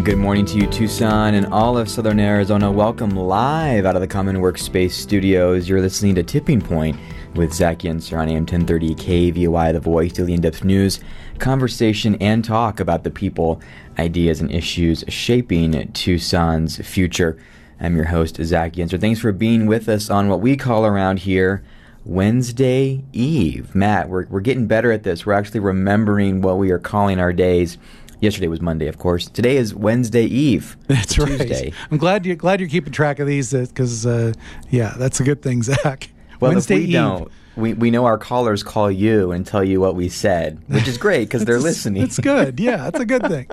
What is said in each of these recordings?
And good morning to you, Tucson and all of Southern Arizona. Welcome live out of the Common Workspace Studios. You're listening to Tipping Point with Zach Yenser on AM 1030 KVOI, The Voice, daily in-depth news, conversation, and talk about the people, ideas, and issues shaping Tucson's future. I'm your host, Zach Yenser. Thanks for being with us on what we call around here Wednesday Eve. Matt, we're, we're getting better at this. We're actually remembering what we are calling our days. Yesterday was Monday, of course. Today is Wednesday Eve. That's Tuesday. right. I'm glad you're glad you're keeping track of these because uh, yeah, that's a good thing, Zach. Well, Wednesday if we Eve. don't, we, we know our callers call you and tell you what we said, which is great because they're listening. It's good. Yeah, it's a good thing.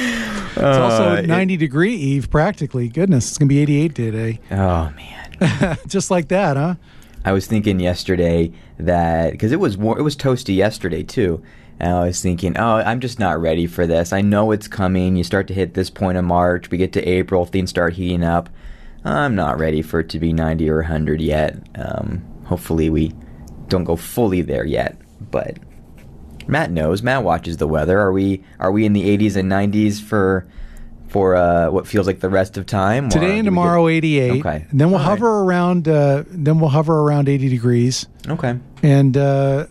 It's also Uh, it- 90 degree Eve practically. Goodness, it's gonna be 88 today. oh man. Just like that, huh? I was thinking yesterday that because it was war- it was toasty yesterday too, and I was thinking, oh, I'm just not ready for this. I know it's coming. You start to hit this point of March, we get to April, things start heating up. I'm not ready for it to be 90 or 100 yet. Um, hopefully, we don't go fully there yet, but Matt knows. Matt watches the weather. Are we are we in the 80s and 90s for for uh, what feels like the rest of time? Today and get- tomorrow 88. Okay. And then we'll All right. hover around. Uh, then we'll hover around 80 degrees. Okay. And uh,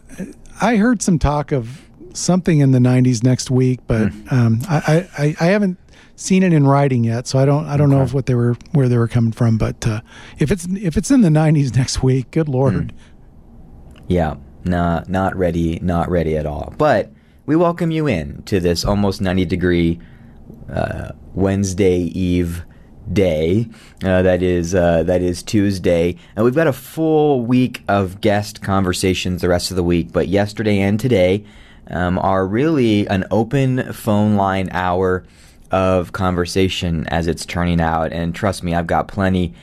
I heard some talk of something in the 90s next week, but Hmm. um, I, I, I haven't seen it in writing yet, so I don't I don't know if what they were where they were coming from. But uh, if it's if it's in the 90s next week, good lord, Hmm. Yeah, not not ready, not ready at all. But we welcome you in to this almost 90 degree uh, Wednesday Eve day. Uh, that is uh, that is Tuesday, and we've got a full week of guest conversations the rest of the week. But yesterday and today um, are really an open phone line hour of conversation as it's turning out. And trust me, I've got plenty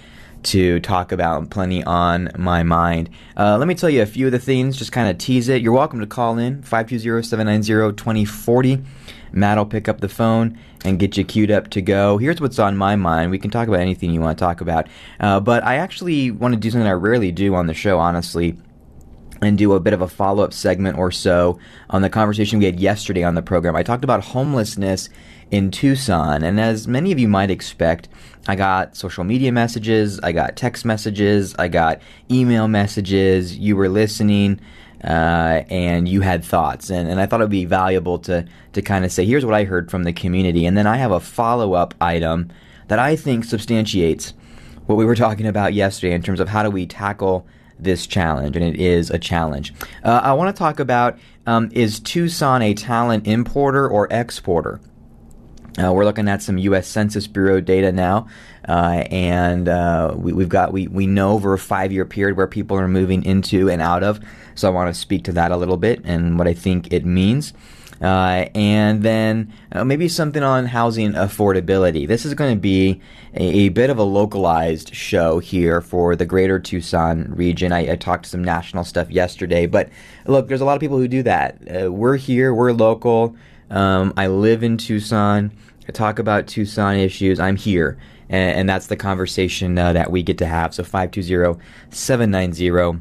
to talk about plenty on my mind. Uh, let me tell you a few of the things, just kind of tease it. You're welcome to call in 520 790 2040. Matt will pick up the phone and get you queued up to go. Here's what's on my mind. We can talk about anything you want to talk about. Uh, but I actually want to do something I rarely do on the show, honestly and do a bit of a follow up segment or so on the conversation we had yesterday on the program. I talked about homelessness in Tucson, and as many of you might expect, I got social media messages, I got text messages, I got email messages. You were listening. Uh, and you had thoughts, and, and I thought it would be valuable to to kind of say, here's what I heard from the community, and then I have a follow up item that I think substantiates what we were talking about yesterday in terms of how do we tackle this challenge, and it is a challenge. Uh, I want to talk about um, is Tucson a talent importer or exporter? Uh, we're looking at some U.S. Census Bureau data now, uh, and uh, we, we've got we, we know over a five year period where people are moving into and out of. So I want to speak to that a little bit and what I think it means. Uh, and then uh, maybe something on housing affordability. This is going to be a, a bit of a localized show here for the greater Tucson region. I, I talked some national stuff yesterday, but look, there's a lot of people who do that. Uh, we're here, we're local. Um, I live in Tucson. I talk about Tucson issues. I'm here. And, and that's the conversation uh, that we get to have. So 520 790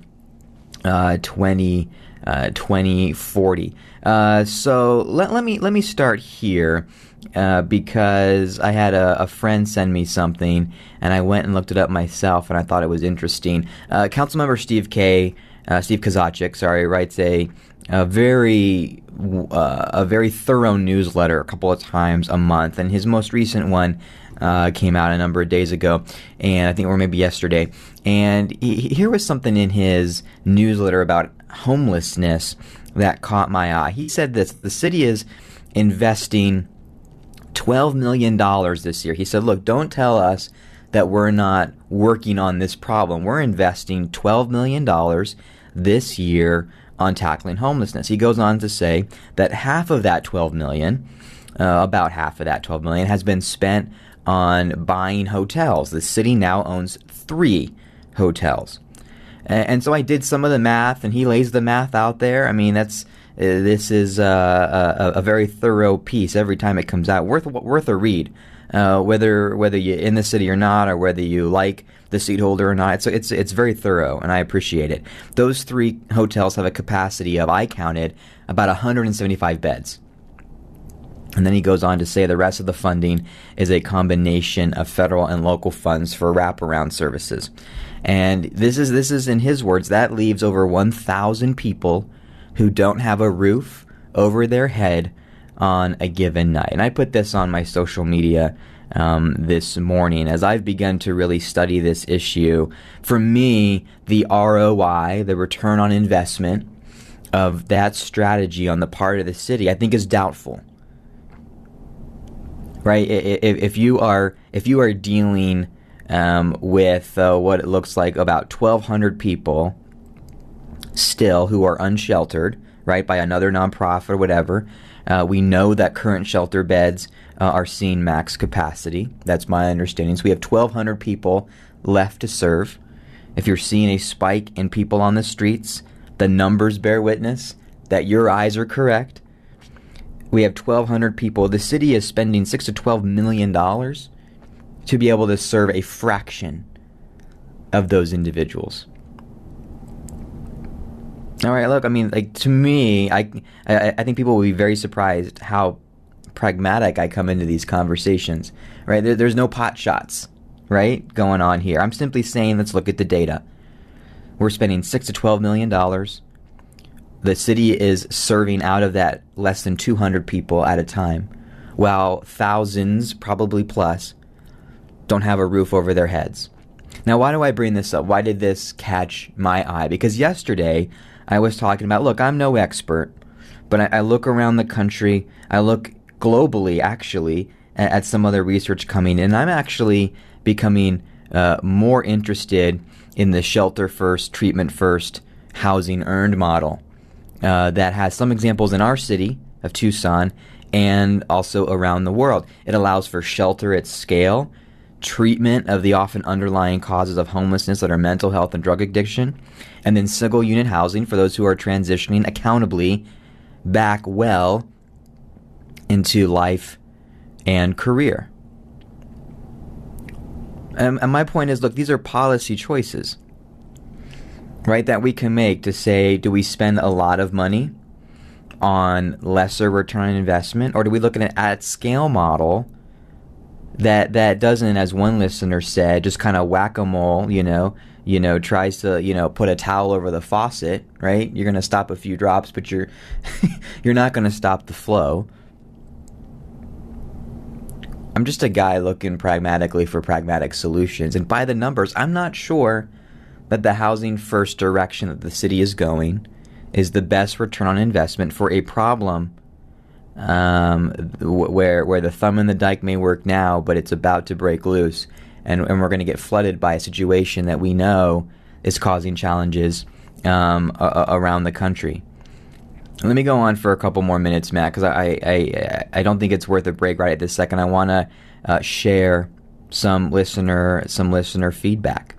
uh, 20, uh, 2040. Uh, so let, let me let me start here uh, because I had a, a friend send me something and I went and looked it up myself and I thought it was interesting. Uh, Councilmember Steve K. Uh, Steve Kozachik, sorry, writes a, a very uh, a very thorough newsletter a couple of times a month, and his most recent one uh, came out a number of days ago, and I think or maybe yesterday. And he- here was something in his newsletter about homelessness that caught my eye. He said this: the city is investing $12 million this year. He said, Look, don't tell us that we're not working on this problem. We're investing $12 million this year on tackling homelessness. He goes on to say that half of that 12 million, uh, about half of that 12 million, has been spent on buying hotels. The city now owns three hotels. And so I did some of the math, and he lays the math out there. I mean, that's uh, this is uh, a, a very thorough piece every time it comes out, worth worth a read. Uh, whether whether you're in the city or not, or whether you like the seat holder or not, it's it's it's very thorough, and I appreciate it. Those three hotels have a capacity of I counted about 175 beds. And then he goes on to say the rest of the funding is a combination of federal and local funds for wraparound services. And this is this is in his words that leaves over 1,000 people who don't have a roof over their head on a given night. And I put this on my social media um, this morning as I've begun to really study this issue. For me, the ROI, the return on investment of that strategy on the part of the city, I think is doubtful. Right? If, you are if you are dealing um, with uh, what it looks like about 1,200 people still who are unsheltered, right, by another nonprofit or whatever. Uh, we know that current shelter beds uh, are seeing max capacity. That's my understanding. So we have 1,200 people left to serve. If you're seeing a spike in people on the streets, the numbers bear witness that your eyes are correct. We have 1,200 people. The city is spending six to 12 million dollars to be able to serve a fraction of those individuals. All right, look, I mean, like to me, I, I, I think people will be very surprised how pragmatic I come into these conversations. Right? There, there's no pot shots, right, going on here. I'm simply saying, let's look at the data. We're spending six to twelve million dollars. The city is serving out of that less than 200 people at a time, while thousands, probably plus, don't have a roof over their heads. Now, why do I bring this up? Why did this catch my eye? Because yesterday I was talking about look, I'm no expert, but I, I look around the country, I look globally actually at, at, some other research coming, and I'm actually becoming uh, more interested in the shelter first, treatment first, housing earned model uh, that has some examples in our city of Tucson and also around the world. It allows for shelter at scale treatment of the often underlying causes of homelessness that are mental health and drug addiction, and then single unit housing for those who are transitioning accountably back well into life and career. And, and my point is look, these are policy choices, right, that we can make to say, do we spend a lot of money on lesser return on investment, or do we look at an at scale model? that that doesn't, as one listener said, just kind of whack a mole, you know, you know, tries to, you know, put a towel over the faucet, right? You're going to stop a few drops, but you're you're not going to stop the flow. I'm just a guy looking pragmatically for pragmatic solutions, and by the numbers, I'm not sure that the housing first direction that the city is going is the best return on investment for a problem um, where where the thumb in the dike may work now, but it's about to break loose, and, and we're going to get flooded by a situation that we know is causing challenges um, a- around the country. Let me go on for a couple more minutes, Matt, because I, I I don't think it's worth a break right at this second. I want to uh, share some listener some listener feedback.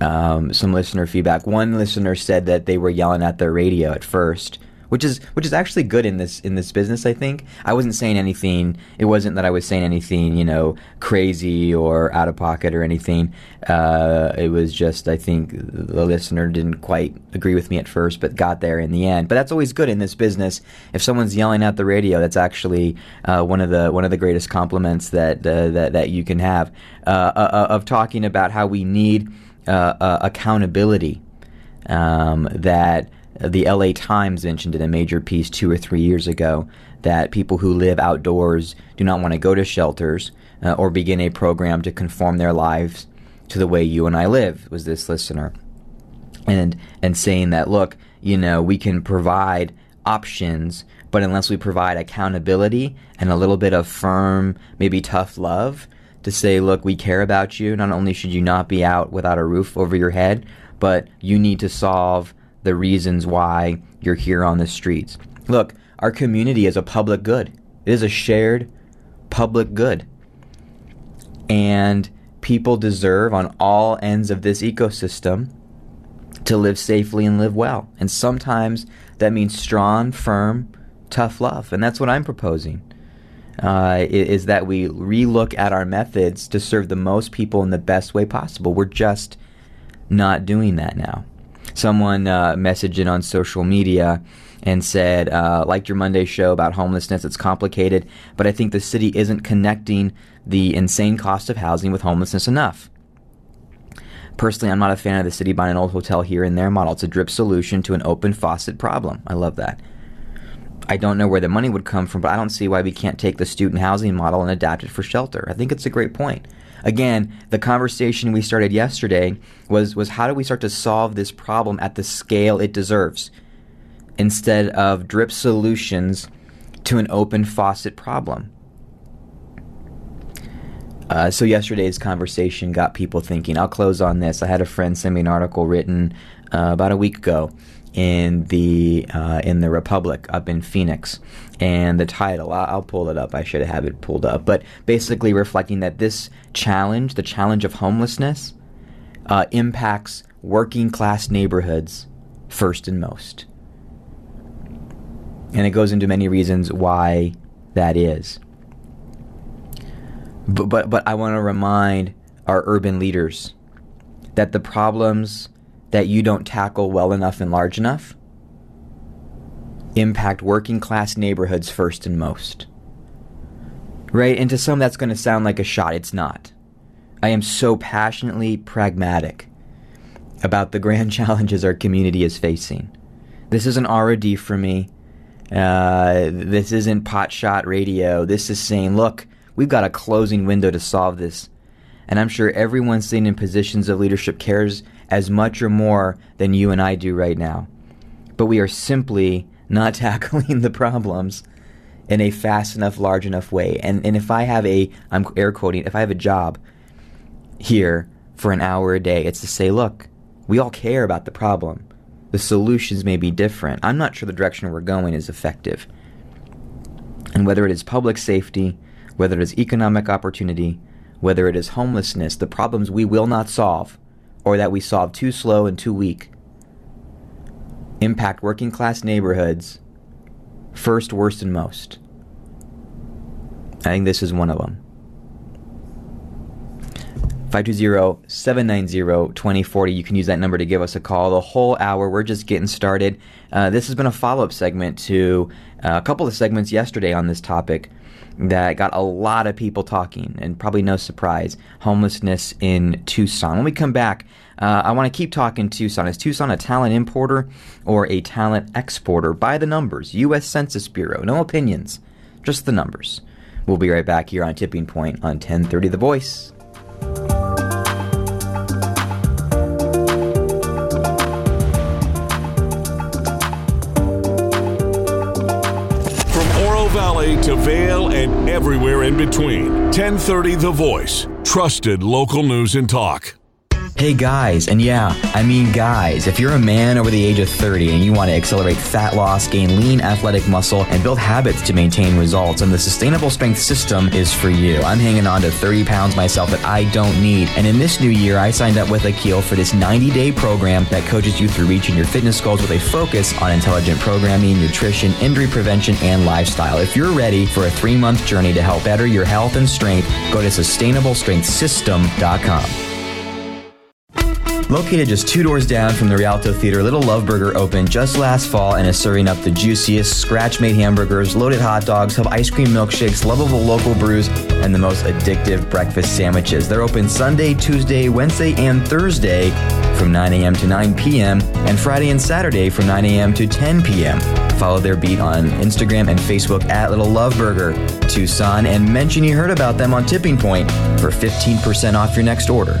Um, some listener feedback. One listener said that they were yelling at their radio at first which is which is actually good in this in this business. I think I wasn't saying anything. It wasn't that I was saying anything, you know, crazy or out of pocket or anything. Uh, it was just I think the listener didn't quite agree with me at first, but got there in the end. But that's always good in this business. If someone's yelling at the radio, that's actually uh, one of the one of the greatest compliments that uh, that that you can have uh, uh, uh, of talking about how we need accountability. Um, that the LA Times mentioned in a major piece two or three years ago that people who live outdoors do not want to go to shelters uh, or begin a program to conform their lives to the way you and I live, was this listener. And, and saying that, look, you know, we can provide options, but unless we provide accountability and a little bit of firm, maybe tough love to say, look, we care about you, not only should you not be out without a roof over your head, but you need to solve the reasons why you're here on the streets. Look, our community is a public good. It is a shared public good. And people deserve on all ends of this ecosystem to live safely and live well. And sometimes that means strong, firm, tough love. And that's what I'm proposing. Uh, is that we relook at our methods to serve the most people in the best way possible. We're just not doing that now. Someone uh, messaged in on social media and said, uh, liked your Monday show about homelessness. It's complicated, but I think the city isn't connecting the insane cost of housing with homelessness enough. Personally, I'm not a fan of the city buying an old hotel here and there model. It's a drip solution to an open faucet problem. I love that. I don't know where the money would come from, but I don't see why we can't take the student housing model and adapt it for shelter. I think it's a great point. Again, the conversation we started yesterday was was how do we start to solve this problem at the scale it deserves instead of drip solutions to an open faucet problem. Uh, so yesterday's conversation got people thinking. I'll close on this. I had a friend send me an article written uh, about a week ago in the uh, in the Republic up in Phoenix, and the title I'll, pull it up. I should have it pulled up, but basically reflecting that this challenge, the challenge of homelessness, uh, impacts working class neighborhoods first and most, and it goes into many reasons why that is. But but, but I want to remind our urban leaders that the problems that you don't tackle well enough and large enough impact working class neighborhoods first and most. Right? And to some, that's going to sound like a shot. It's not. I am so passionately pragmatic about the grand challenges our community is facing. This is an ROD for me. Uh, this isn't pot shot radio. This is saying, look, we've got a closing window to solve this. And I'm sure everyone sitting in positions of leadership cares as much or more than you and I do right now. But we are simply not tackling the problems in a fast enough, large enough way. And, and if I have a, I'm air quoting, if I have a job here for an hour a day, it's to say, look, we all care about the problem. The solutions may be different. I'm not sure the direction we're going is effective. And whether it is public safety, whether it is economic opportunity, whether it is homelessness, the problems we will not solve or that we solve too slow and too weak impact working class neighborhoods first, worst, and most. I think this is one of them. 520-790-2040. You can use that number to give us a call. The whole hour, we're just getting started. Uh, this has been a follow-up segment to uh, a couple of segments yesterday on this topic that got a lot of people talking, and probably no surprise, homelessness in Tucson. When we come back, uh, I want to keep talking Tucson. Is Tucson a talent importer or a talent exporter? By the numbers, U.S. Census Bureau. No opinions, just the numbers. We'll be right back here on Tipping Point on 1030 The Voice. And everywhere in between. 1030 The Voice. Trusted local news and talk. Hey guys, and yeah, I mean guys, if you're a man over the age of 30 and you want to accelerate fat loss, gain lean athletic muscle, and build habits to maintain results, then the Sustainable Strength System is for you. I'm hanging on to 30 pounds myself that I don't need. And in this new year, I signed up with Akil for this 90 day program that coaches you through reaching your fitness goals with a focus on intelligent programming, nutrition, injury prevention, and lifestyle. If you're ready for a three month journey to help better your health and strength, go to sustainablestrengthsystem.com. Located just two doors down from the Rialto Theater, Little Love Burger opened just last fall and is serving up the juiciest scratch made hamburgers, loaded hot dogs, have ice cream milkshakes, lovable local brews, and the most addictive breakfast sandwiches. They're open Sunday, Tuesday, Wednesday, and Thursday from 9 a.m. to 9 p.m., and Friday and Saturday from 9 a.m. to 10 p.m. Follow their beat on Instagram and Facebook at Little Love Burger Tucson and mention you heard about them on Tipping Point for 15% off your next order.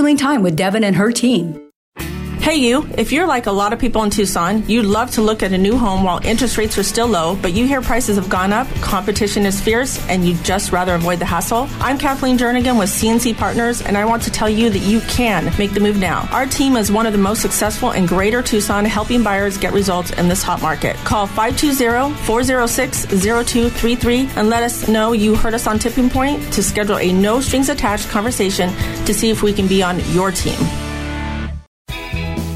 scheduling time with Devin and her team. Hey, you. If you're like a lot of people in Tucson, you'd love to look at a new home while interest rates are still low, but you hear prices have gone up, competition is fierce, and you'd just rather avoid the hassle. I'm Kathleen Jernigan with CNC Partners, and I want to tell you that you can make the move now. Our team is one of the most successful in Greater Tucson, helping buyers get results in this hot market. Call 520-406-0233 and let us know you heard us on Tipping Point to schedule a no strings attached conversation to see if we can be on your team.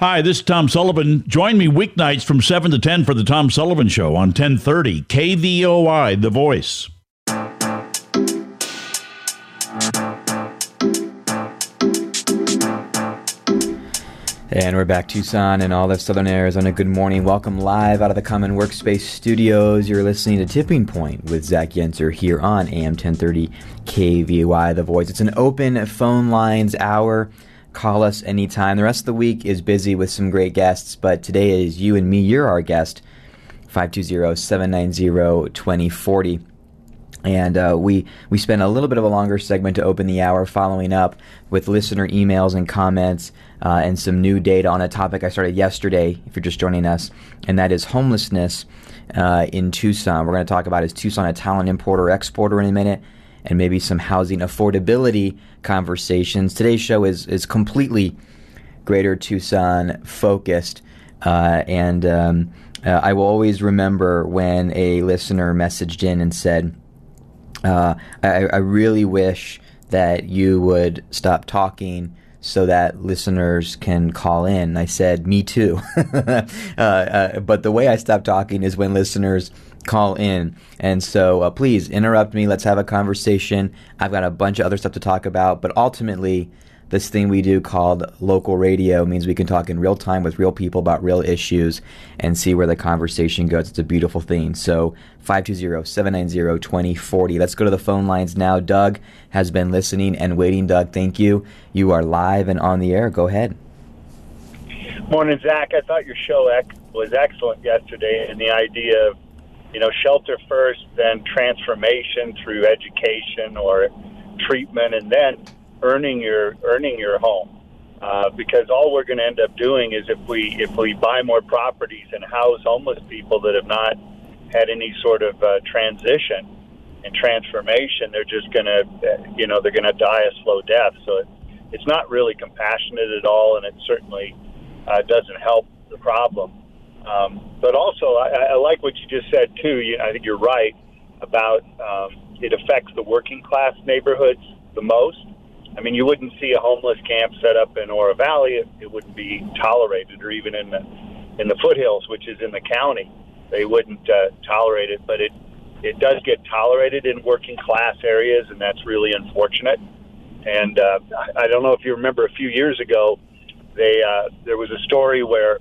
Hi, this is Tom Sullivan. Join me weeknights from 7 to 10 for the Tom Sullivan Show on 1030 KVOI, The Voice. And we're back, Tucson and all of Southern Arizona. Good morning. Welcome live out of the Common Workspace Studios. You're listening to Tipping Point with Zach Yenser here on AM 1030 KVOI, The Voice. It's an open phone lines hour. Call us anytime. The rest of the week is busy with some great guests, but today is you and me. You're our guest. 520-790-2040. And uh, we we spent a little bit of a longer segment to open the hour, following up with listener emails and comments uh, and some new data on a topic I started yesterday. If you're just joining us, and that is homelessness uh, in Tucson. We're going to talk about is Tucson a talent importer or exporter in a minute and maybe some housing affordability conversations. Today's show is is completely Greater Tucson focused, uh, and um, uh, I will always remember when a listener messaged in and said, uh, I, "I really wish that you would stop talking." so that listeners can call in. I said, "Me too," uh, uh, but the way I stop talking is when listeners call in. And so uh, please interrupt me. Let's have a conversation. I've got a bunch of other stuff to talk about, but ultimately, this thing we do called local radio means we can talk in real time with real people about real issues and see where the conversation goes. It's a beautiful thing. So 520-790-2040. Let's go to the phone lines now. Doug has been listening and waiting. Doug, thank you. You are live and on the air. Go ahead. Morning, Zach. I thought your show was excellent yesterday, and the idea of you know, shelter first, then transformation through education or treatment, and then earning your earning your home. Uh, because all we're going to end up doing is if we if we buy more properties and house homeless people that have not had any sort of uh, transition and transformation, they're just going to you know they're going to die a slow death. So it, it's not really compassionate at all, and it certainly uh, doesn't help the problem. Um, but also, I, I like what you just said too. You, I think you're right about um, it affects the working class neighborhoods the most. I mean, you wouldn't see a homeless camp set up in Oro Valley; it, it wouldn't be tolerated, or even in the in the foothills, which is in the county, they wouldn't uh, tolerate it. But it it does get tolerated in working class areas, and that's really unfortunate. And uh, I don't know if you remember a few years ago, they uh, there was a story where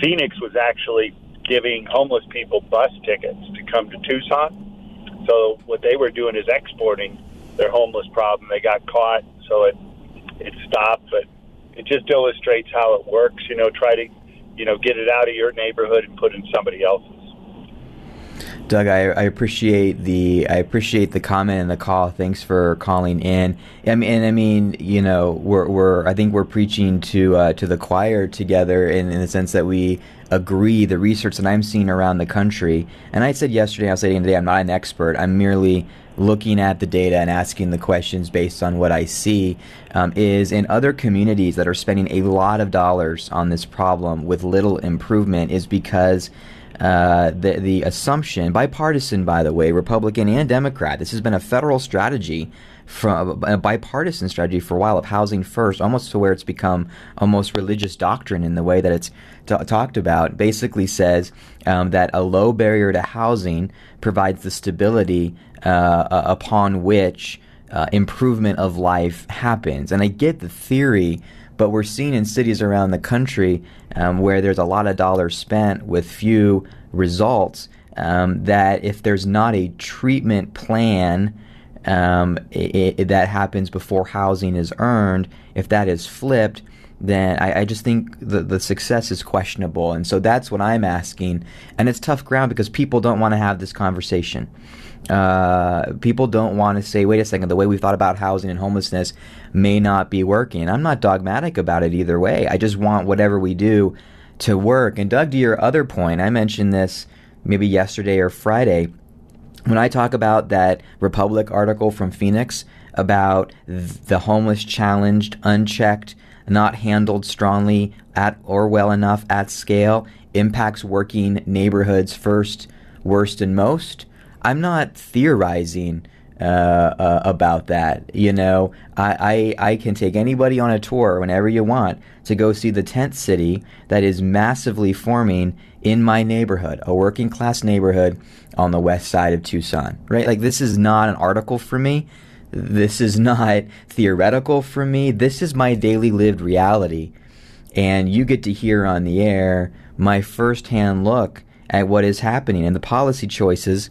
Phoenix was actually giving homeless people bus tickets to come to Tucson. So what they were doing is exporting their homeless problem. They got caught, so it it stopped. But it just illustrates how it works. You know, try to you know get it out of your neighborhood and put in somebody else's. Doug, I, I, appreciate the I appreciate the comment and the call. Thanks for calling in. I mean, and I mean, you know, we're, we're I think we're preaching to uh, to the choir together in, in the sense that we agree the research that I'm seeing around the country. And I said yesterday, I'll say again today, I'm not an expert. I'm merely looking at the data and asking the questions based on what I see um, is in other communities that are spending a lot of dollars on this problem with little improvement is because uh, the the assumption, bipartisan by the way, Republican and Democrat, this has been a federal strategy from a bipartisan strategy for a while of housing first, almost to where it's become almost religious doctrine in the way that it's t- talked about. Basically, says um, that a low barrier to housing provides the stability uh, upon which uh, improvement of life happens. And I get the theory, but we're seeing in cities around the country um, where there's a lot of dollars spent with few results. Um, that if there's not a treatment plan um, it, it, that happens before housing is earned, if that is flipped, then I, I, just think the, the success is questionable. And so that's what I'm asking. And it's tough ground because people don't want to have this conversation. Uh, people don't want to say, wait a second, the way we've thought about housing and homelessness may not be working. I'm not dogmatic about it either way. I just want whatever we do to work. And Doug, to your other point, I mentioned this maybe yesterday or Friday. When I talk about that Republic article from Phoenix about the homeless challenged, unchecked, not handled strongly at or well enough at scale, impacts working neighborhoods first, worst, and most I'm not theorizing uh, uh, about that. You know, I, I, I can take anybody on a tour whenever you want to go see the tent city that is massively forming in my neighborhood, a working class neighborhood on the west side of Tucson. Right? Like this is not an article for me. This is not theoretical for me. This is my daily lived reality. And you get to hear on the air my firsthand look at what is happening and the policy choices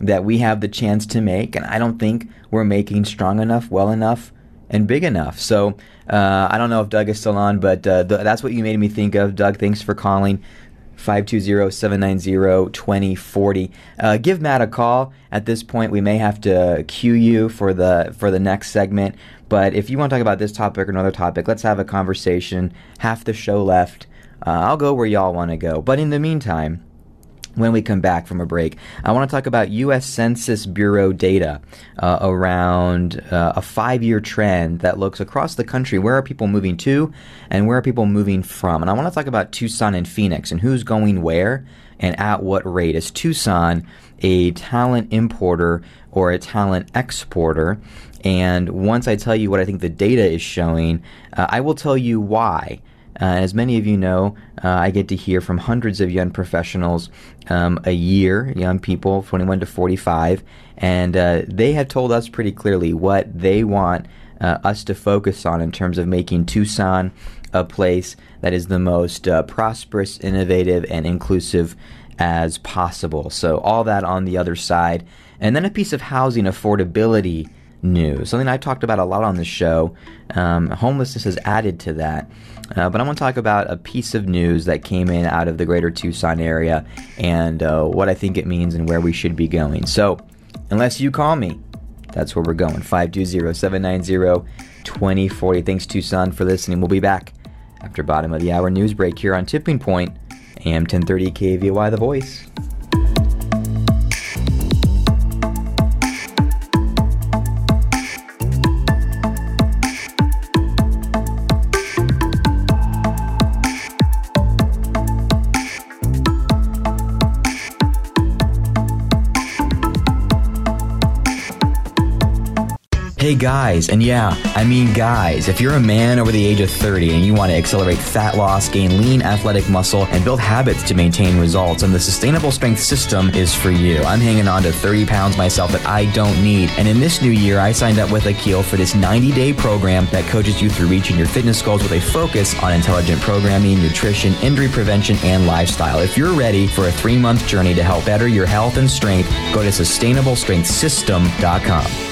that we have the chance to make, and I don't think we're making strong enough, well enough, and big enough. So uh, I don't know if Doug is still on, but uh, th- that's what you made me think of. Doug, thanks for calling. 520-790-2040. Uh, give Matt a call. At this point, we may have to cue you for the for the next segment. But if you want to talk about this topic or another topic, let's have a conversation. Half the show left. Uh, I'll go where y'all want to go. But in the meantime, when we come back from a break, I want to talk about U.S. Census Bureau data uh, around uh, a five year trend that looks across the country. Where are people moving to and where are people moving from? And I want to talk about Tucson and Phoenix and who's going where and at what rate. Is Tucson a talent importer or a talent exporter? And once I tell you what I think the data is showing, uh, I will tell you why. Uh, as many of you know, uh, I get to hear from hundreds of young professionals um, a year, young people, 21 to 45, and uh, they have told us pretty clearly what they want uh, us to focus on in terms of making Tucson a place that is the most uh, prosperous, innovative, and inclusive as possible. So, all that on the other side. And then a piece of housing affordability news, something I've talked about a lot on the show. Um, homelessness has added to that. Uh, but I want to talk about a piece of news that came in out of the greater Tucson area and uh, what I think it means and where we should be going. So, unless you call me, that's where we're going 520 790 2040. Thanks, Tucson, for listening. We'll be back after bottom of the hour news break here on Tipping Point, AM 1030 KVOI The Voice. Hey guys, and yeah, I mean guys, if you're a man over the age of 30 and you want to accelerate fat loss, gain lean athletic muscle, and build habits to maintain results, and the sustainable strength system is for you. I'm hanging on to 30 pounds myself that I don't need. And in this new year, I signed up with Akil for this 90 day program that coaches you through reaching your fitness goals with a focus on intelligent programming, nutrition, injury prevention, and lifestyle. If you're ready for a three month journey to help better your health and strength, go to sustainablestrengthsystem.com.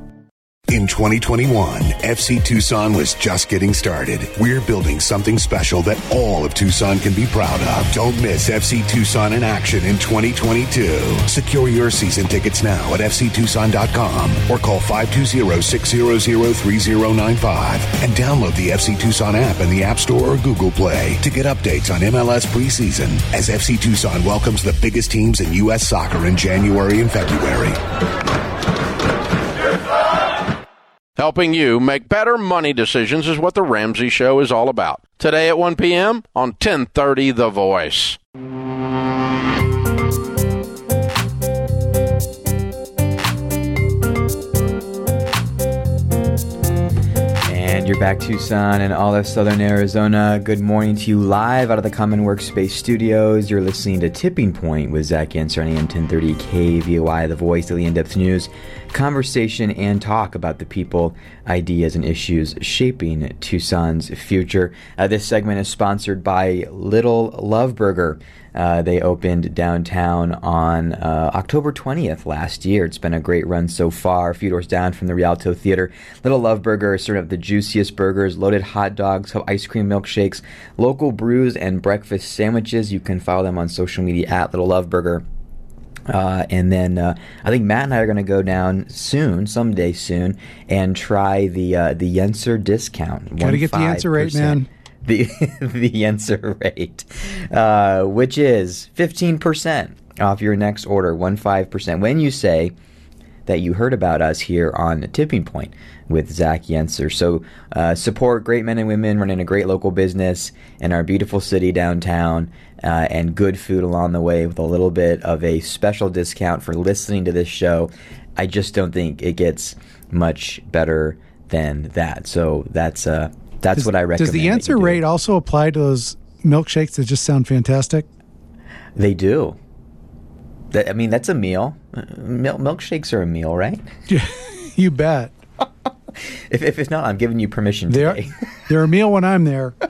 In 2021, FC Tucson was just getting started. We're building something special that all of Tucson can be proud of. Don't miss FC Tucson in action in 2022. Secure your season tickets now at fctucson.com or call 520-600-3095 and download the FC Tucson app in the App Store or Google Play to get updates on MLS preseason as FC Tucson welcomes the biggest teams in U.S. soccer in January and February. Helping you make better money decisions is what the Ramsey Show is all about. Today at 1 p.m. on 1030 The Voice. And you're back, Tucson and all of Southern Arizona. Good morning to you live out of the Common Workspace Studios. You're listening to Tipping Point with Zach on AM 1030 KVOI, the voice the in-depth news, conversation and talk about the people, ideas, and issues shaping Tucson's future. Uh, this segment is sponsored by Little Love Burger. Uh, they opened downtown on uh, October 20th last year. It's been a great run so far. A few doors down from the Rialto Theater. Little Love Burger is up the juiciest burgers, loaded hot dogs, ice cream milkshakes, local brews, and breakfast sandwiches. You can follow them on social media at Little Love Burger. Uh, and then uh, I think Matt and I are going to go down soon, someday soon, and try the uh, the Yenser discount. Got to get the answer right, 15% man. the the Yenser rate, uh, which is fifteen percent off your next order, one five percent. When you say that you heard about us here on Tipping Point with Zach Yenser, so uh, support great men and women running a great local business in our beautiful city downtown. Uh, and good food along the way with a little bit of a special discount for listening to this show. I just don't think it gets much better than that. So that's uh, that's Does- what I recommend. Does the Yenser rate also apply to those milkshakes that just sound fantastic? They do. That, I mean, that's a meal. Mil- milkshakes are a meal, right? you bet. If, if it's not, I'm giving you permission They're, they're a meal when I'm there.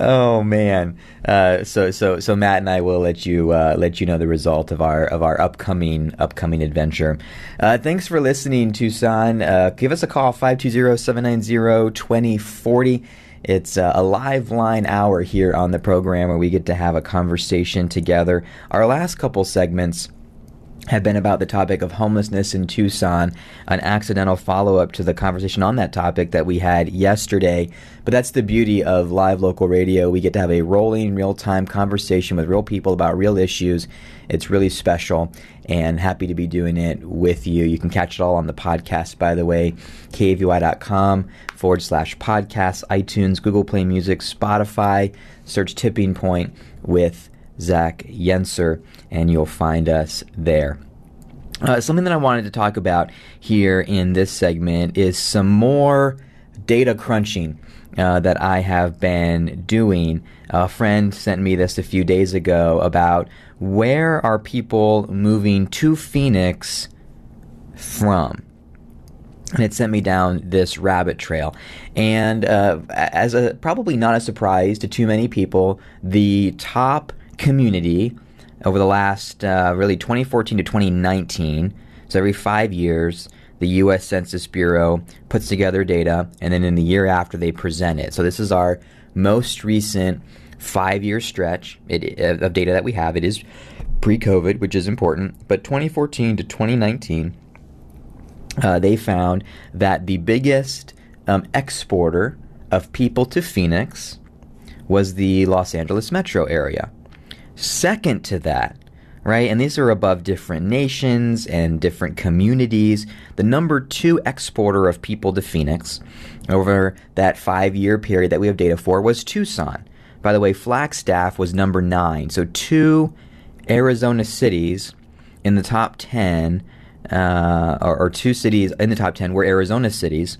oh man. Uh, so so so Matt and I will let you uh, let you know the result of our of our upcoming upcoming adventure. Uh, thanks for listening, Tucson. Uh, give us a call 520-790-2040. It's uh, a live line hour here on the program where we get to have a conversation together. Our last couple segments have been about the topic of homelessness in Tucson, an accidental follow up to the conversation on that topic that we had yesterday. But that's the beauty of live local radio. We get to have a rolling, real time conversation with real people about real issues. It's really special and happy to be doing it with you. You can catch it all on the podcast, by the way, kvoi.com forward slash podcast, iTunes, Google Play Music, Spotify. Search Tipping Point with Zach Yenser, and you'll find us there. Uh, something that I wanted to talk about here in this segment is some more data crunching uh, that I have been doing. A friend sent me this a few days ago about where are people moving to Phoenix from and it sent me down this rabbit trail. And uh, as a probably not a surprise to too many people, the top community over the last uh, really 2014 to 2019, so every five years, the U.S. Census Bureau puts together data, and then in the year after they present it. So this is our most recent five-year stretch of data that we have. It is pre-COVID, which is important, but 2014 to 2019 uh, they found that the biggest um, exporter of people to Phoenix was the Los Angeles metro area. Second to that, right, and these are above different nations and different communities, the number two exporter of people to Phoenix over that five year period that we have data for was Tucson. By the way, Flagstaff was number nine. So two Arizona cities in the top 10 uh, or, or, two cities in the top 10 were Arizona cities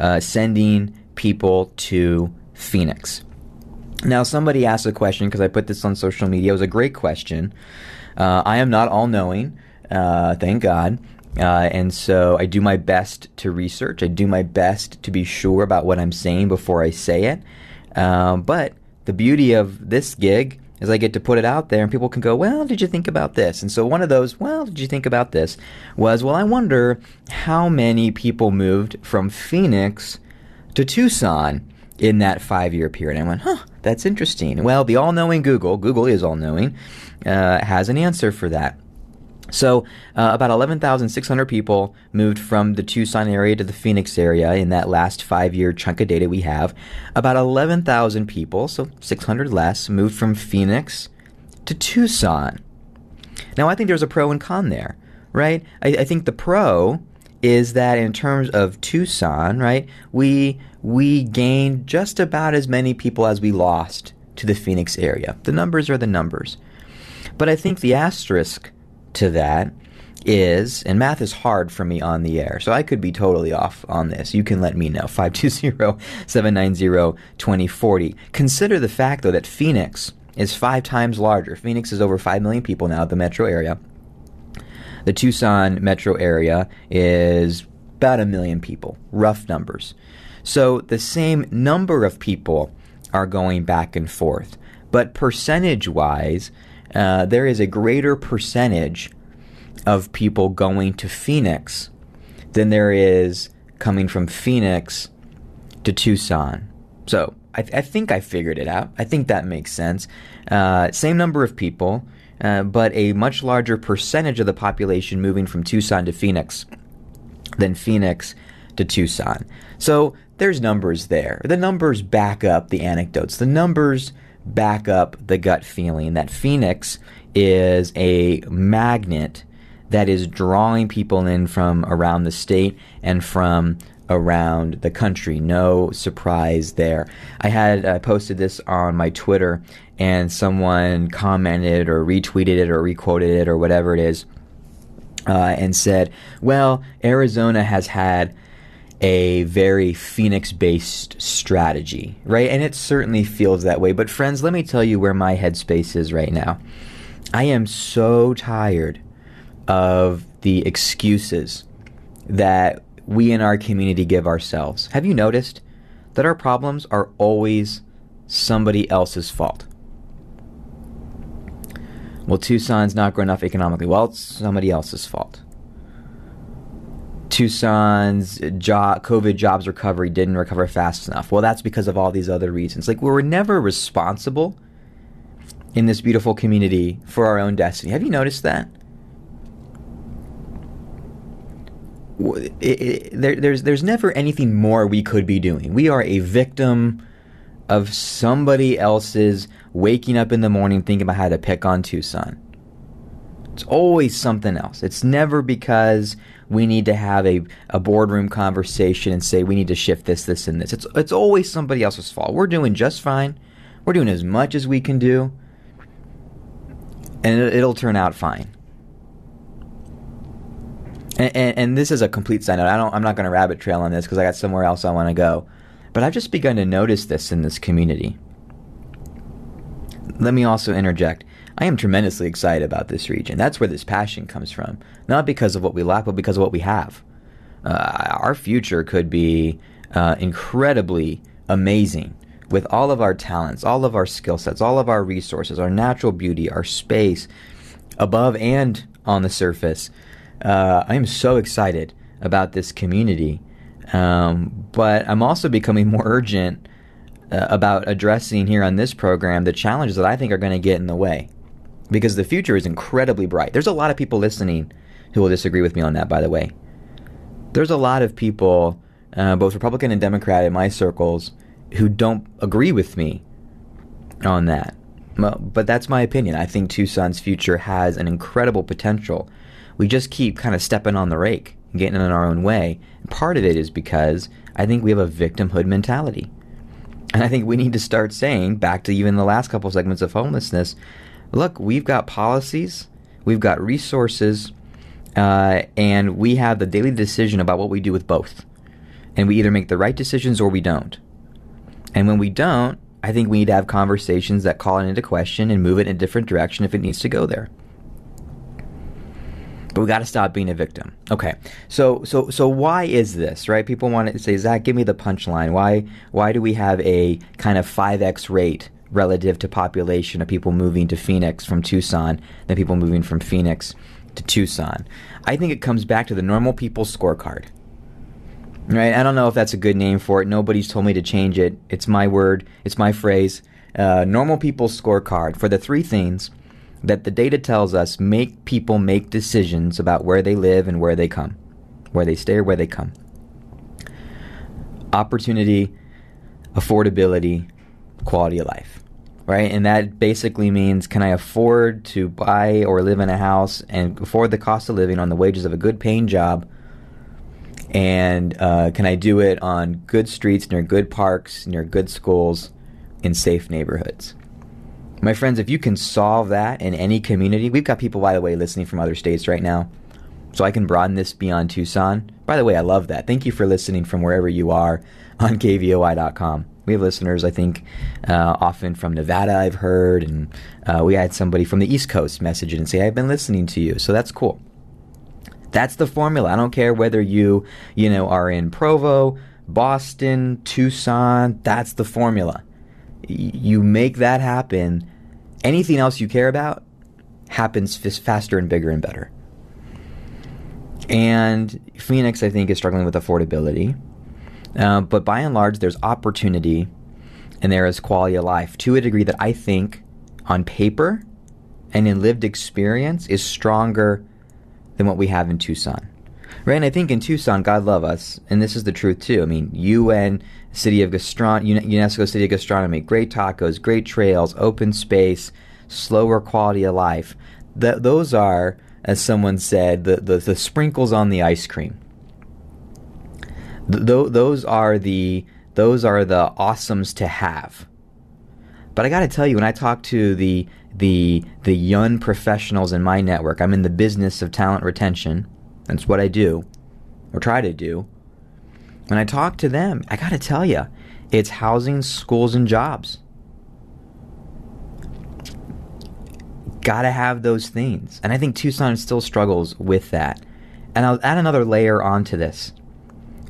uh, sending people to Phoenix. Now, somebody asked a question because I put this on social media. It was a great question. Uh, I am not all knowing, uh, thank God. Uh, and so I do my best to research. I do my best to be sure about what I'm saying before I say it. Um, but the beauty of this gig is I get to put it out there and people can go, well, did you think about this? And so one of those, well, did you think about this? was, well, I wonder how many people moved from Phoenix to Tucson in that five year period. And I went, huh, that's interesting. Well, the all knowing Google, Google is all knowing, uh, has an answer for that. So, uh, about 11,600 people moved from the Tucson area to the Phoenix area in that last five year chunk of data we have. About 11,000 people, so 600 less, moved from Phoenix to Tucson. Now, I think there's a pro and con there, right? I, I think the pro is that in terms of Tucson, right, we we gained just about as many people as we lost to the Phoenix area. The numbers are the numbers. But I think the asterisk to that is, and math is hard for me on the air, so I could be totally off on this. You can let me know. 520 790 2040. Consider the fact, though, that Phoenix is five times larger. Phoenix is over 5 million people now, the metro area. The Tucson metro area is about a million people, rough numbers. So the same number of people are going back and forth. But percentage wise, uh, there is a greater percentage of people going to Phoenix than there is coming from Phoenix to Tucson. So I, th- I think I figured it out. I think that makes sense. Uh, same number of people, uh, but a much larger percentage of the population moving from Tucson to Phoenix than Phoenix to Tucson. So there's numbers there. The numbers back up the anecdotes. The numbers back up the gut feeling that Phoenix is a magnet that is drawing people in from around the state and from around the country. No surprise there. I had uh, posted this on my Twitter and someone commented or retweeted it or requoted it or whatever it is uh, and said, well, Arizona has had a very Phoenix based strategy, right? And it certainly feels that way. But, friends, let me tell you where my headspace is right now. I am so tired of the excuses that we in our community give ourselves. Have you noticed that our problems are always somebody else's fault? Well, Tucson's not growing enough economically. Well, it's somebody else's fault. Tucson's job, COVID jobs recovery didn't recover fast enough. Well, that's because of all these other reasons. Like, we were never responsible in this beautiful community for our own destiny. Have you noticed that? It, it, there, there's, there's never anything more we could be doing. We are a victim of somebody else's waking up in the morning thinking about how to pick on Tucson. It's always something else. It's never because we need to have a, a boardroom conversation and say we need to shift this, this, and this. It's, it's always somebody else's fault. We're doing just fine. We're doing as much as we can do, and it, will turn out fine. And, and, and, this is a complete side note. I don't, I'm not going to rabbit trail on this because I got somewhere else I want to go. But I've just begun to notice this in this community. Let me also interject. I am tremendously excited about this region. That's where this passion comes from. Not because of what we lack, but because of what we have. Uh, our future could be uh, incredibly amazing with all of our talents, all of our skill sets, all of our resources, our natural beauty, our space, above and on the surface. Uh, I am so excited about this community. Um, but I'm also becoming more urgent uh, about addressing here on this program the challenges that I think are going to get in the way because the future is incredibly bright. There's a lot of people listening who will disagree with me on that, by the way. There's a lot of people, uh, both Republican and Democrat in my circles, who don't agree with me on that. Well, but that's my opinion. I think Tucson's future has an incredible potential. We just keep kind of stepping on the rake getting in our own way. Part of it is because I think we have a victimhood mentality. And I think we need to start saying, back to even the last couple segments of homelessness, look, we've got policies, we've got resources, uh, and we have the daily decision about what we do with both. And we either make the right decisions or we don't. And when we don't, I think we need to have conversations that call it into question and move it in a different direction if it needs to go there. But we got to stop being a victim. Okay, so so so why is this right? People want to say, Zach, give me the punchline. Why why do we have a kind of five x rate relative to population of people moving to Phoenix from Tucson than people moving from Phoenix to Tucson? I think it comes back to the normal people scorecard. Right? I don't know if that's a good name for it. Nobody's told me to change it. It's my word. It's my phrase. Uh, normal people scorecard for the three things that the data tells us make people make decisions about where they live and where they come, where they stay or where they come. Opportunity, affordability, quality of life, right? And that basically means can I afford to buy or live in a house and afford the cost of living on the wages of a good paying job? And uh, can I do it on good streets, near good parks, near good schools, in safe neighborhoods? My friends, if you can solve that in any community, we've got people, by the way, listening from other states right now. So I can broaden this beyond Tucson. By the way, I love that. Thank you for listening from wherever you are on kvoi.com. We have listeners, I think, uh, often from Nevada, I've heard, and uh, we had somebody from the East Coast message it and say, I've been listening to you. So that's cool. That's the formula. I don't care whether you, you know, are in Provo, Boston, Tucson. That's the formula you make that happen, anything else you care about happens f- faster and bigger and better. And Phoenix, I think, is struggling with affordability. Uh, but by and large, there's opportunity and there is quality of life to a degree that I think, on paper and in lived experience, is stronger than what we have in Tucson. Right? And I think in Tucson, God love us, and this is the truth too. I mean, UN City of Gastron- UNESCO City of Gastronomy, great tacos, great trails, open space, slower quality of life. Th- those are, as someone said, the, the, the sprinkles on the ice cream. Th- those are the those are the awesomes to have. But I got to tell you, when I talk to the the the young professionals in my network, I'm in the business of talent retention. That's what I do, or try to do. When I talk to them, I got to tell you, it's housing, schools, and jobs. Got to have those things. And I think Tucson still struggles with that. And I'll add another layer onto this.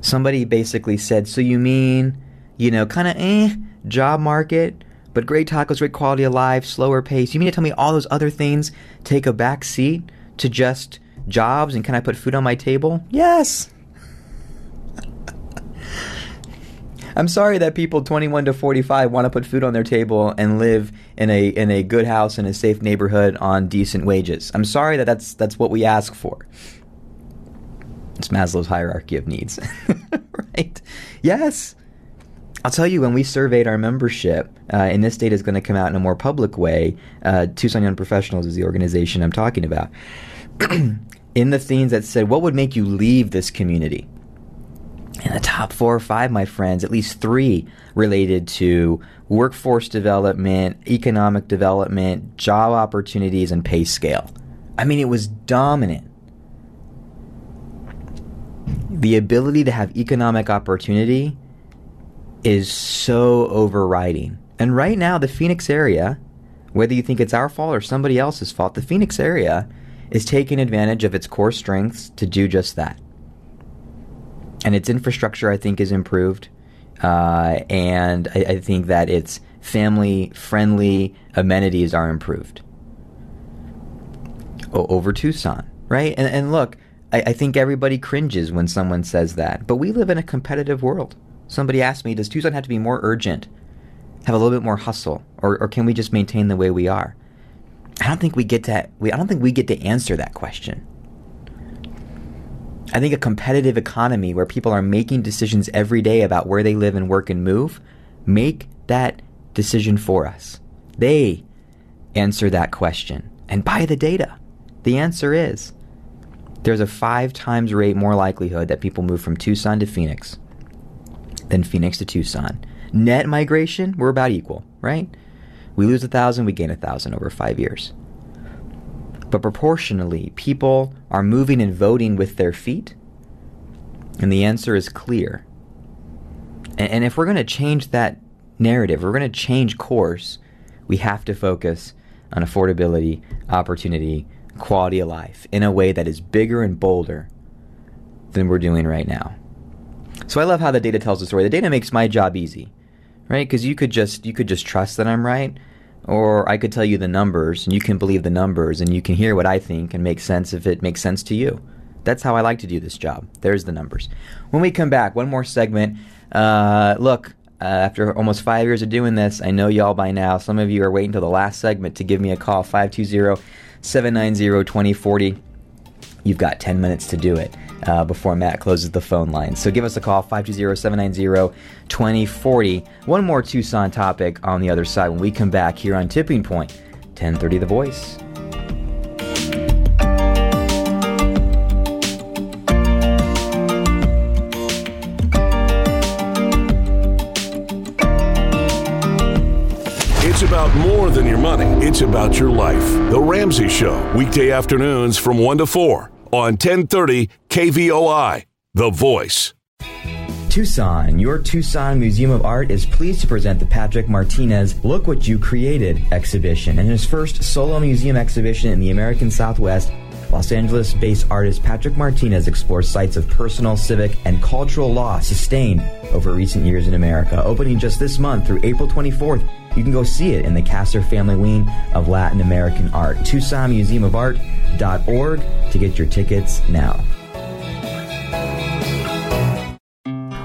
Somebody basically said, So you mean, you know, kind of eh, job market, but great tacos, great quality of life, slower pace. You mean to tell me all those other things take a back seat to just jobs and can I put food on my table? Yes. I'm sorry that people 21 to 45 want to put food on their table and live in a in a good house in a safe neighborhood on decent wages. I'm sorry that that's that's what we ask for. It's Maslow's hierarchy of needs, right? Yes. I'll tell you when we surveyed our membership, uh, and this data is going to come out in a more public way. Uh, Tucson Young Professionals is the organization I'm talking about. in the themes that said, "What would make you leave this community?" In the top four or five, my friends, at least three related to workforce development, economic development, job opportunities, and pay scale. I mean, it was dominant. The ability to have economic opportunity is so overriding. And right now, the Phoenix area, whether you think it's our fault or somebody else's fault, the Phoenix area is taking advantage of its core strengths to do just that and its infrastructure, I think, is improved. Uh, and I, I, think that its family friendly amenities are improved o- over Tucson, right? And, and look, I, I, think everybody cringes when someone says that, but we live in a competitive world. Somebody asked me, does Tucson have to be more urgent, have a little bit more hustle, or, or can we just maintain the way we are? I don't think we get to. We, I don't think we get to answer that question. I think a competitive economy where people are making decisions every day about where they live and work and move, make that decision for us. They answer that question. And by the data, the answer is there's a five times rate more likelihood that people move from Tucson to Phoenix than Phoenix to Tucson. Net migration, we're about equal, right? We lose a thousand, we gain a thousand over five years. But proportionally, people are moving and voting with their feet? And the answer is clear. And, and if we're going to change that narrative, we're going to change course, we have to focus on affordability, opportunity, quality of life in a way that is bigger and bolder than we're doing right now. So I love how the data tells the story. The data makes my job easy, right? Because you could just you could just trust that I'm right, or I could tell you the numbers and you can believe the numbers and you can hear what I think and make sense if it makes sense to you. That's how I like to do this job. There's the numbers. When we come back, one more segment. Uh, look, uh, after almost five years of doing this, I know y'all by now. Some of you are waiting till the last segment to give me a call 520 790 2040. You've got 10 minutes to do it uh, before Matt closes the phone line. So give us a call 520 790 2040. One more Tucson topic on the other side when we come back here on Tipping Point, 1030 The Voice. It's about more than your money. It's about your life. The Ramsey Show, weekday afternoons from 1 to 4 on 1030 KVOI, The Voice. Tucson, your Tucson Museum of Art is pleased to present the Patrick Martinez Look What You Created exhibition. In his first solo museum exhibition in the American Southwest, Los Angeles based artist Patrick Martinez explores sites of personal, civic, and cultural loss sustained over recent years in America. Opening just this month through April 24th, you can go see it in the Kasser Family Wing of Latin American Art. TucsonMuseumofArt.org to get your tickets now.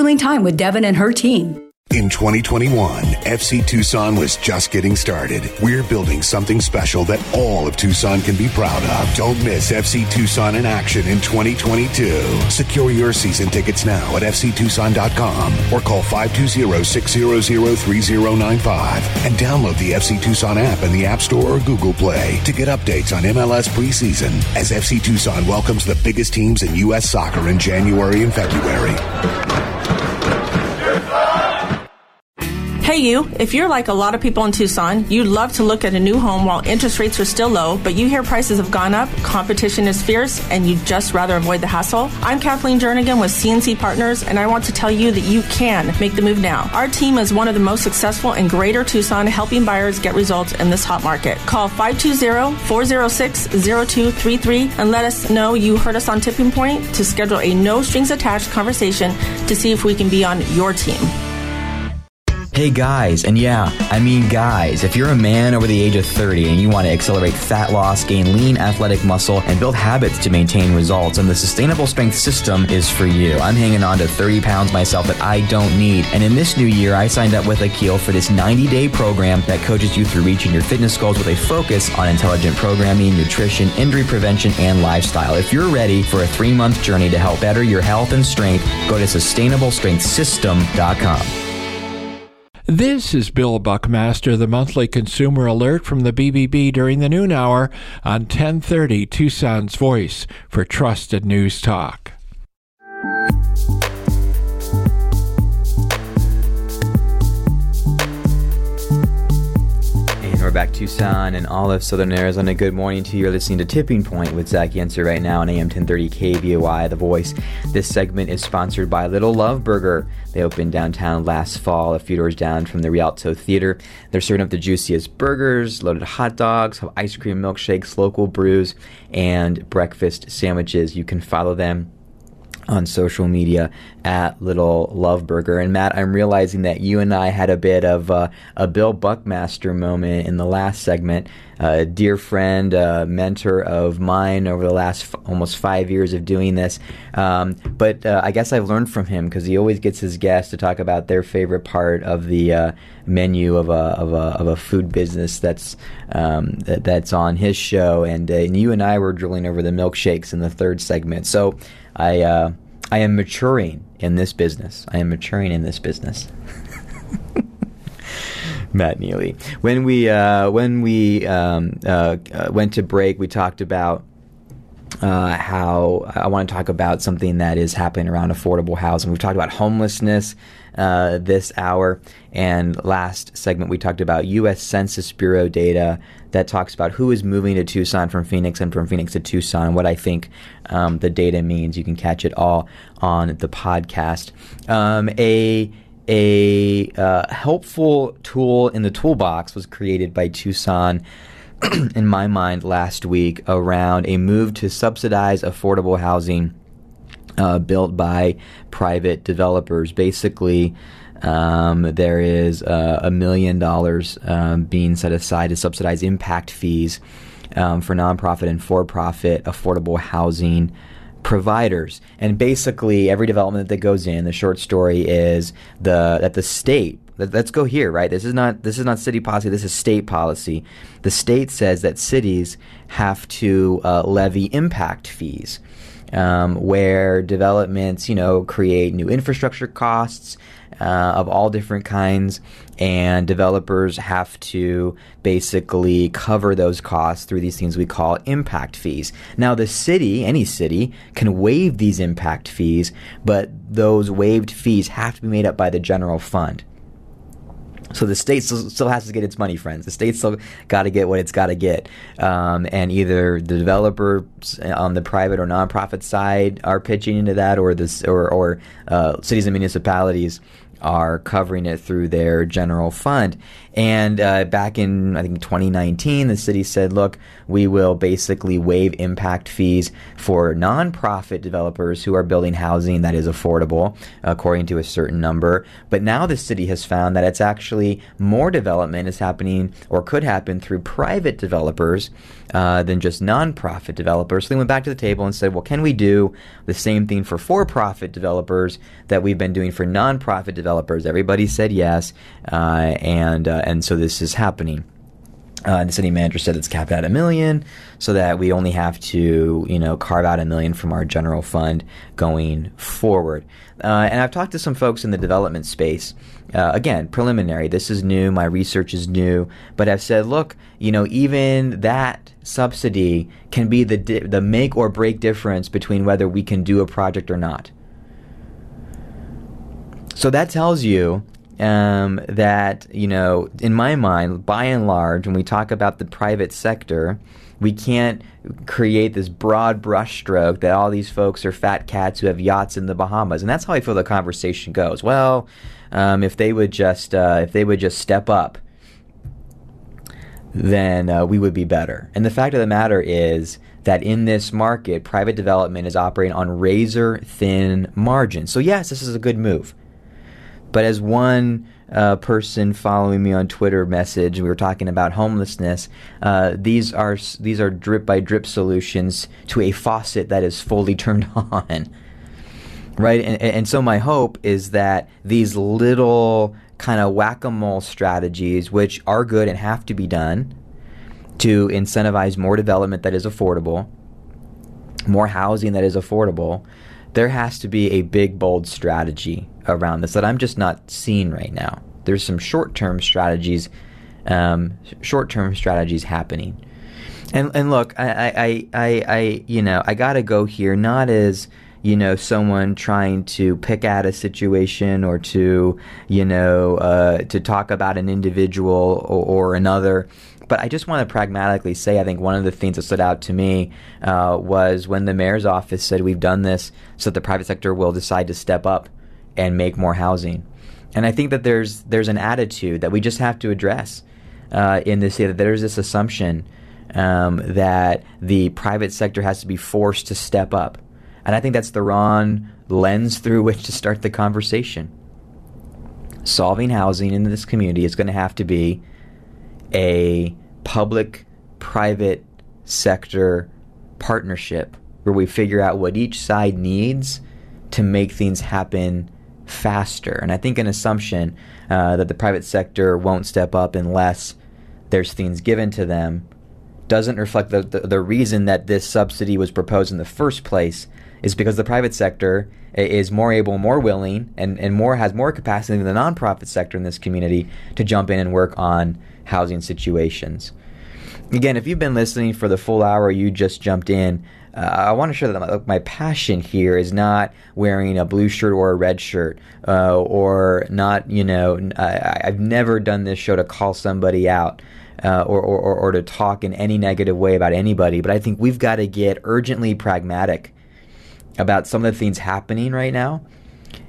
scheduling time with Devin and her team. In 2021, FC Tucson was just getting started. We're building something special that all of Tucson can be proud of. Don't miss FC Tucson in action in 2022. Secure your season tickets now at fctucson.com or call 520-600-3095 and download the FC Tucson app in the App Store or Google Play to get updates on MLS preseason as FC Tucson welcomes the biggest teams in U.S. soccer in January and February. Hey, you, if you're like a lot of people in Tucson, you'd love to look at a new home while interest rates are still low, but you hear prices have gone up, competition is fierce, and you'd just rather avoid the hassle. I'm Kathleen Jernigan with CNC Partners, and I want to tell you that you can make the move now. Our team is one of the most successful in Greater Tucson, helping buyers get results in this hot market. Call 520-406-0233 and let us know you heard us on Tipping Point to schedule a no strings attached conversation to see if we can be on your team. Hey guys, and yeah, I mean guys, if you're a man over the age of 30 and you want to accelerate fat loss, gain lean athletic muscle, and build habits to maintain results, and the Sustainable Strength System is for you. I'm hanging on to 30 pounds myself that I don't need. And in this new year, I signed up with Akil for this 90 day program that coaches you through reaching your fitness goals with a focus on intelligent programming, nutrition, injury prevention, and lifestyle. If you're ready for a three month journey to help better your health and strength, go to sustainablestrengthsystem.com. This is Bill Buckmaster, the monthly consumer alert from the BBB during the noon hour on 1030 Tucson's Voice for Trusted News Talk. We're back Tucson and all of Southern Arizona. Good morning to you. You're listening to Tipping Point with Zach Yenser right now on AM 1030 KVOI, The Voice. This segment is sponsored by Little Love Burger. They opened downtown last fall, a few doors down from the Rialto Theater. They're serving up the juiciest burgers, loaded hot dogs, have ice cream milkshakes, local brews, and breakfast sandwiches. You can follow them on social media at Little Love Burger. And Matt, I'm realizing that you and I had a bit of uh, a Bill Buckmaster moment in the last segment. A dear friend, uh, mentor of mine over the last f- almost five years of doing this. Um, but uh, I guess I've learned from him because he always gets his guests to talk about their favorite part of the uh, menu of a, of, a, of a food business that's um, that, that's on his show. And, uh, and you and I were drilling over the milkshakes in the third segment. So I uh, I am maturing in this business. I am maturing in this business. Matt Neely. When we uh, when we um, uh, uh, went to break, we talked about uh, how I want to talk about something that is happening around affordable housing. We've talked about homelessness uh, this hour, and last segment we talked about U.S. Census Bureau data that talks about who is moving to Tucson from Phoenix and from Phoenix to Tucson, what I think um, the data means. You can catch it all on the podcast. Um, a a uh, helpful tool in the toolbox was created by Tucson in my mind last week around a move to subsidize affordable housing uh, built by private developers. Basically, um, there is uh, a million dollars um, being set aside to subsidize impact fees um, for nonprofit and for profit affordable housing providers. And basically, every development that goes in, the short story is the that the state let's go here, right? This is not this is not city policy. This is state policy. The state says that cities have to uh, levy impact fees, um, where developments, you know, create new infrastructure costs uh, of all different kinds, and developers have to basically cover those costs through these things we call impact fees. Now, the city, any city, can waive these impact fees, but those waived fees have to be made up by the general fund. So the state still, has to get its money, friends. The state still got to get what it's got to get, um, and either the developers on the private or nonprofit side are pitching into that, or this, or, or uh, cities and municipalities are covering it through their general fund. And uh, back in, I think, 2019, the city said, look, we will basically waive impact fees for nonprofit developers who are building housing that is affordable, according to a certain number. But now the city has found that it's actually more development is happening or could happen through private developers uh, than just nonprofit developers. So they went back to the table and said, well, can we do the same thing for for profit developers that we've been doing for nonprofit developers? Everybody said yes. Uh, and uh, and so this is happening. Uh, the city manager said it's capped at a million, so that we only have to, you know, carve out a million from our general fund going forward. Uh, and I've talked to some folks in the development space. Uh, again, preliminary. This is new. My research is new, but I've said, look, you know, even that subsidy can be the di- the make or break difference between whether we can do a project or not. So that tells you um, that, you know, in my mind, by and large, when we talk about the private sector, we can't create this broad brushstroke that all these folks are fat cats who have yachts in the Bahamas. And that's how I feel the conversation goes. Well, um, if they would just uh, if they would just step up, then uh, we would be better. And the fact of the matter is that in this market, private development is operating on razor thin margins. So yes, this is a good move. But as one uh, person following me on Twitter message, we were talking about homelessness. Uh, these are these are drip by drip solutions to a faucet that is fully turned on, right? And, and so my hope is that these little kind of whack a mole strategies, which are good and have to be done, to incentivize more development that is affordable, more housing that is affordable. There has to be a big, bold strategy around this that I'm just not seeing right now. There's some short-term strategies, um, short-term strategies happening. And and look, I I, I, I you know I gotta go here not as you know, someone trying to pick at a situation or to, you know, uh, to talk about an individual or, or, another. But I just want to pragmatically say, I think one of the things that stood out to me uh, was when the mayor's office said, We've done this so that the private sector will decide to step up and make more housing. And I think that there's there's an attitude that we just have to address uh, in this that there's this assumption um, that the private sector has to be forced to step up, and I think that's the wrong lens through which to start the conversation. Solving housing in this community is going to have to be a public-private sector partnership where we figure out what each side needs to make things happen faster. And I think an assumption uh, that the private sector won't step up unless there's things given to them doesn't reflect the, the, the, reason that this subsidy was proposed in the first place is because the private sector is more able, more willing, and, and more has more capacity than the nonprofit sector in this community to jump in and work on housing situations. Again, if you've been listening for the full hour, you just jumped in. Uh, I want to show that my, my, passion here is not wearing a blue shirt or a red shirt, uh, or not, you know, I, have never done this show to call somebody out. Uh, or, or, or to talk in any negative way about anybody, but I think we've got to get urgently pragmatic about some of the things happening right now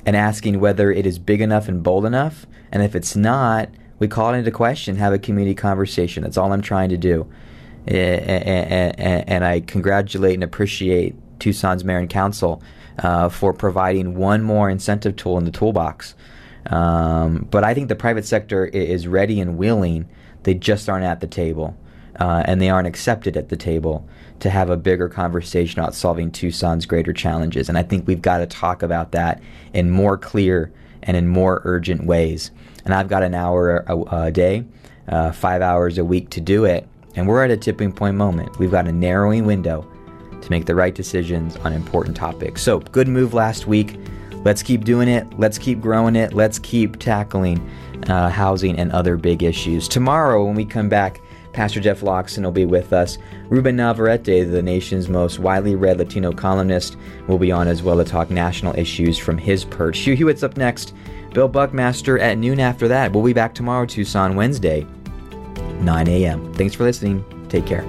and asking whether it is big enough and bold enough. And if it's not, we call it into question, have a community conversation. That's all I'm trying to do and, I congratulate and appreciate Tucson's mayor and council uh, for providing one more incentive tool in the toolbox. Um, but I think the private sector is ready and willing. They just aren't at the table, uh, and they aren't accepted at the table to have a bigger conversation about solving Tucson's greater challenges. And I think we've got to talk about that in more clear and in more urgent ways. And I've got an hour a, a day, uh, five hours a week to do it. And we're at a tipping point moment. We've got a narrowing window to make the right decisions on important topics. So, good move last week. Let's keep doing it. Let's keep growing it. Let's keep tackling uh, housing and other big issues. Tomorrow, when we come back, Pastor Jeff Loxton will be with us. Ruben Navarrette, the nation's most widely read Latino columnist, will be on as well to talk national issues from his perch. Hugh Hewitt's up next. Bill Buckmaster at noon after that. We'll be back tomorrow, Tucson, Wednesday. 9 a.m. Thanks for listening. Take care.